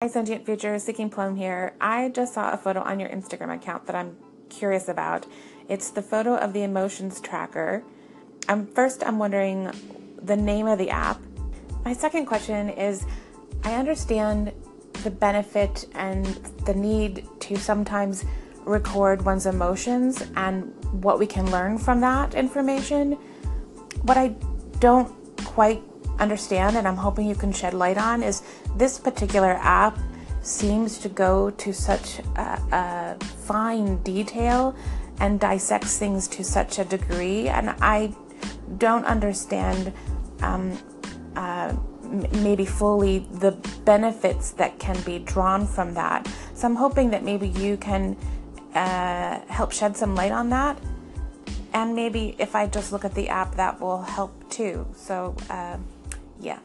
Hi, Sentient Future, Seeking Plum here. I just saw a photo on your Instagram account that I'm curious about. It's the photo of the emotions tracker. Um, first, I'm wondering the name of the app. My second question is I understand the benefit and the need to sometimes record one's emotions and what we can learn from that information. What I don't quite understand and I'm hoping you can shed light on is this particular app seems to go to such a, a fine detail and dissects things to such a degree, and I don't understand um, uh, maybe fully the benefits that can be drawn from that. So I'm hoping that maybe you can uh, help shed some light on that. And maybe if I just look at the app, that will help too. So, uh, yeah.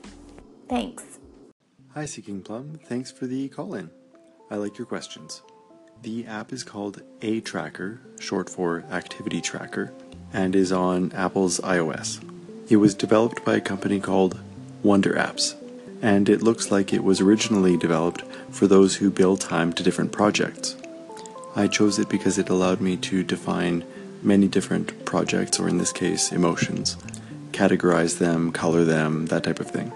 Thanks. Hi, Seeking Plum. Thanks for the call in. I like your questions. The app is called A Tracker, short for Activity Tracker, and is on Apple's iOS. It was developed by a company called Wonder Apps, and it looks like it was originally developed for those who bill time to different projects. I chose it because it allowed me to define many different projects, or in this case, emotions, categorize them, color them, that type of thing.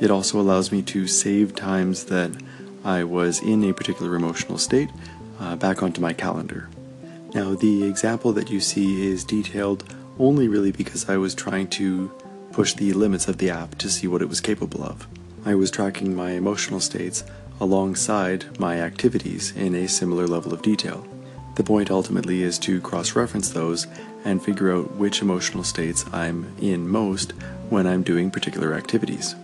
It also allows me to save times that I was in a particular emotional state uh, back onto my calendar. Now, the example that you see is detailed only really because I was trying to push the limits of the app to see what it was capable of. I was tracking my emotional states alongside my activities in a similar level of detail. The point ultimately is to cross reference those and figure out which emotional states I'm in most when I'm doing particular activities.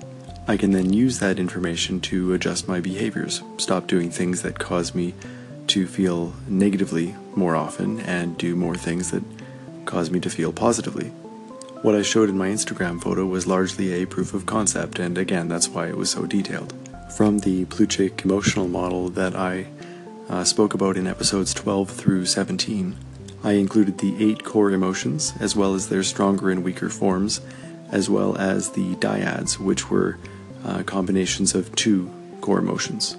I can then use that information to adjust my behaviors, stop doing things that cause me to feel negatively more often and do more things that cause me to feel positively. What I showed in my Instagram photo was largely a proof of concept, and again, that's why it was so detailed. From the Plutchik emotional model that I uh, spoke about in episodes 12 through 17, I included the eight core emotions, as well as their stronger and weaker forms, as well as the dyads, which were uh, combinations of two core emotions.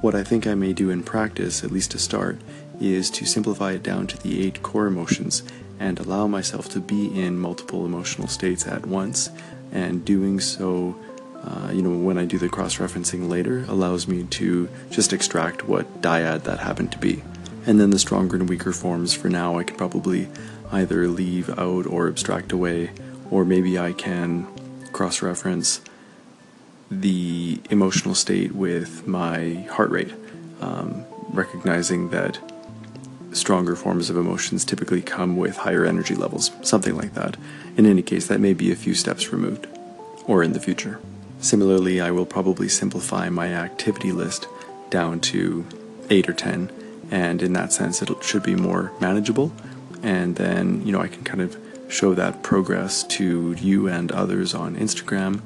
What I think I may do in practice, at least to start, is to simplify it down to the eight core emotions and allow myself to be in multiple emotional states at once. And doing so, uh, you know, when I do the cross referencing later, allows me to just extract what dyad that happened to be. And then the stronger and weaker forms for now, I can probably either leave out or abstract away, or maybe I can cross reference the emotional state with my heart rate, um, recognizing that stronger forms of emotions typically come with higher energy levels, something like that. In any case, that may be a few steps removed, or in the future. Similarly, I will probably simplify my activity list down to 8 or 10, and in that sense, it should be more manageable. And then, you know, I can kind of show that progress to you and others on Instagram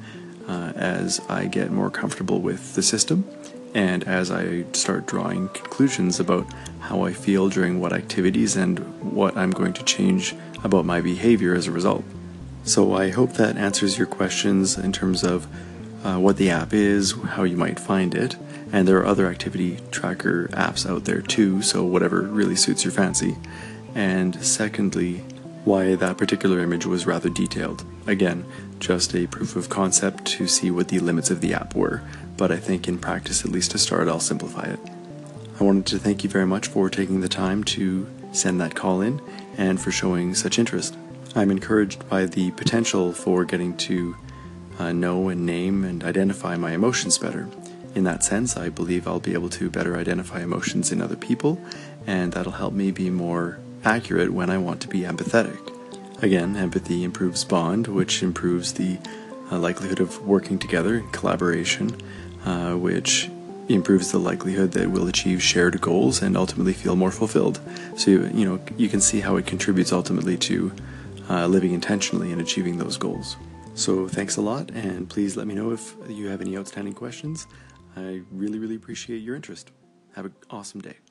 uh, as I get more comfortable with the system and as I start drawing conclusions about how I feel during what activities and what I'm going to change about my behavior as a result. So I hope that answers your questions in terms of uh, what the app is, how you might find it, and there are other activity tracker apps out there too, so whatever really suits your fancy. And secondly, why that particular image was rather detailed. Again, just a proof of concept to see what the limits of the app were, but I think in practice, at least to start, I'll simplify it. I wanted to thank you very much for taking the time to send that call in and for showing such interest. I'm encouraged by the potential for getting to uh, know and name and identify my emotions better. In that sense, I believe I'll be able to better identify emotions in other people, and that'll help me be more accurate when I want to be empathetic. Again, empathy improves bond, which improves the uh, likelihood of working together collaboration, uh, which improves the likelihood that we'll achieve shared goals and ultimately feel more fulfilled. So you, you know you can see how it contributes ultimately to uh, living intentionally and achieving those goals. So thanks a lot, and please let me know if you have any outstanding questions. I really, really appreciate your interest. Have an awesome day.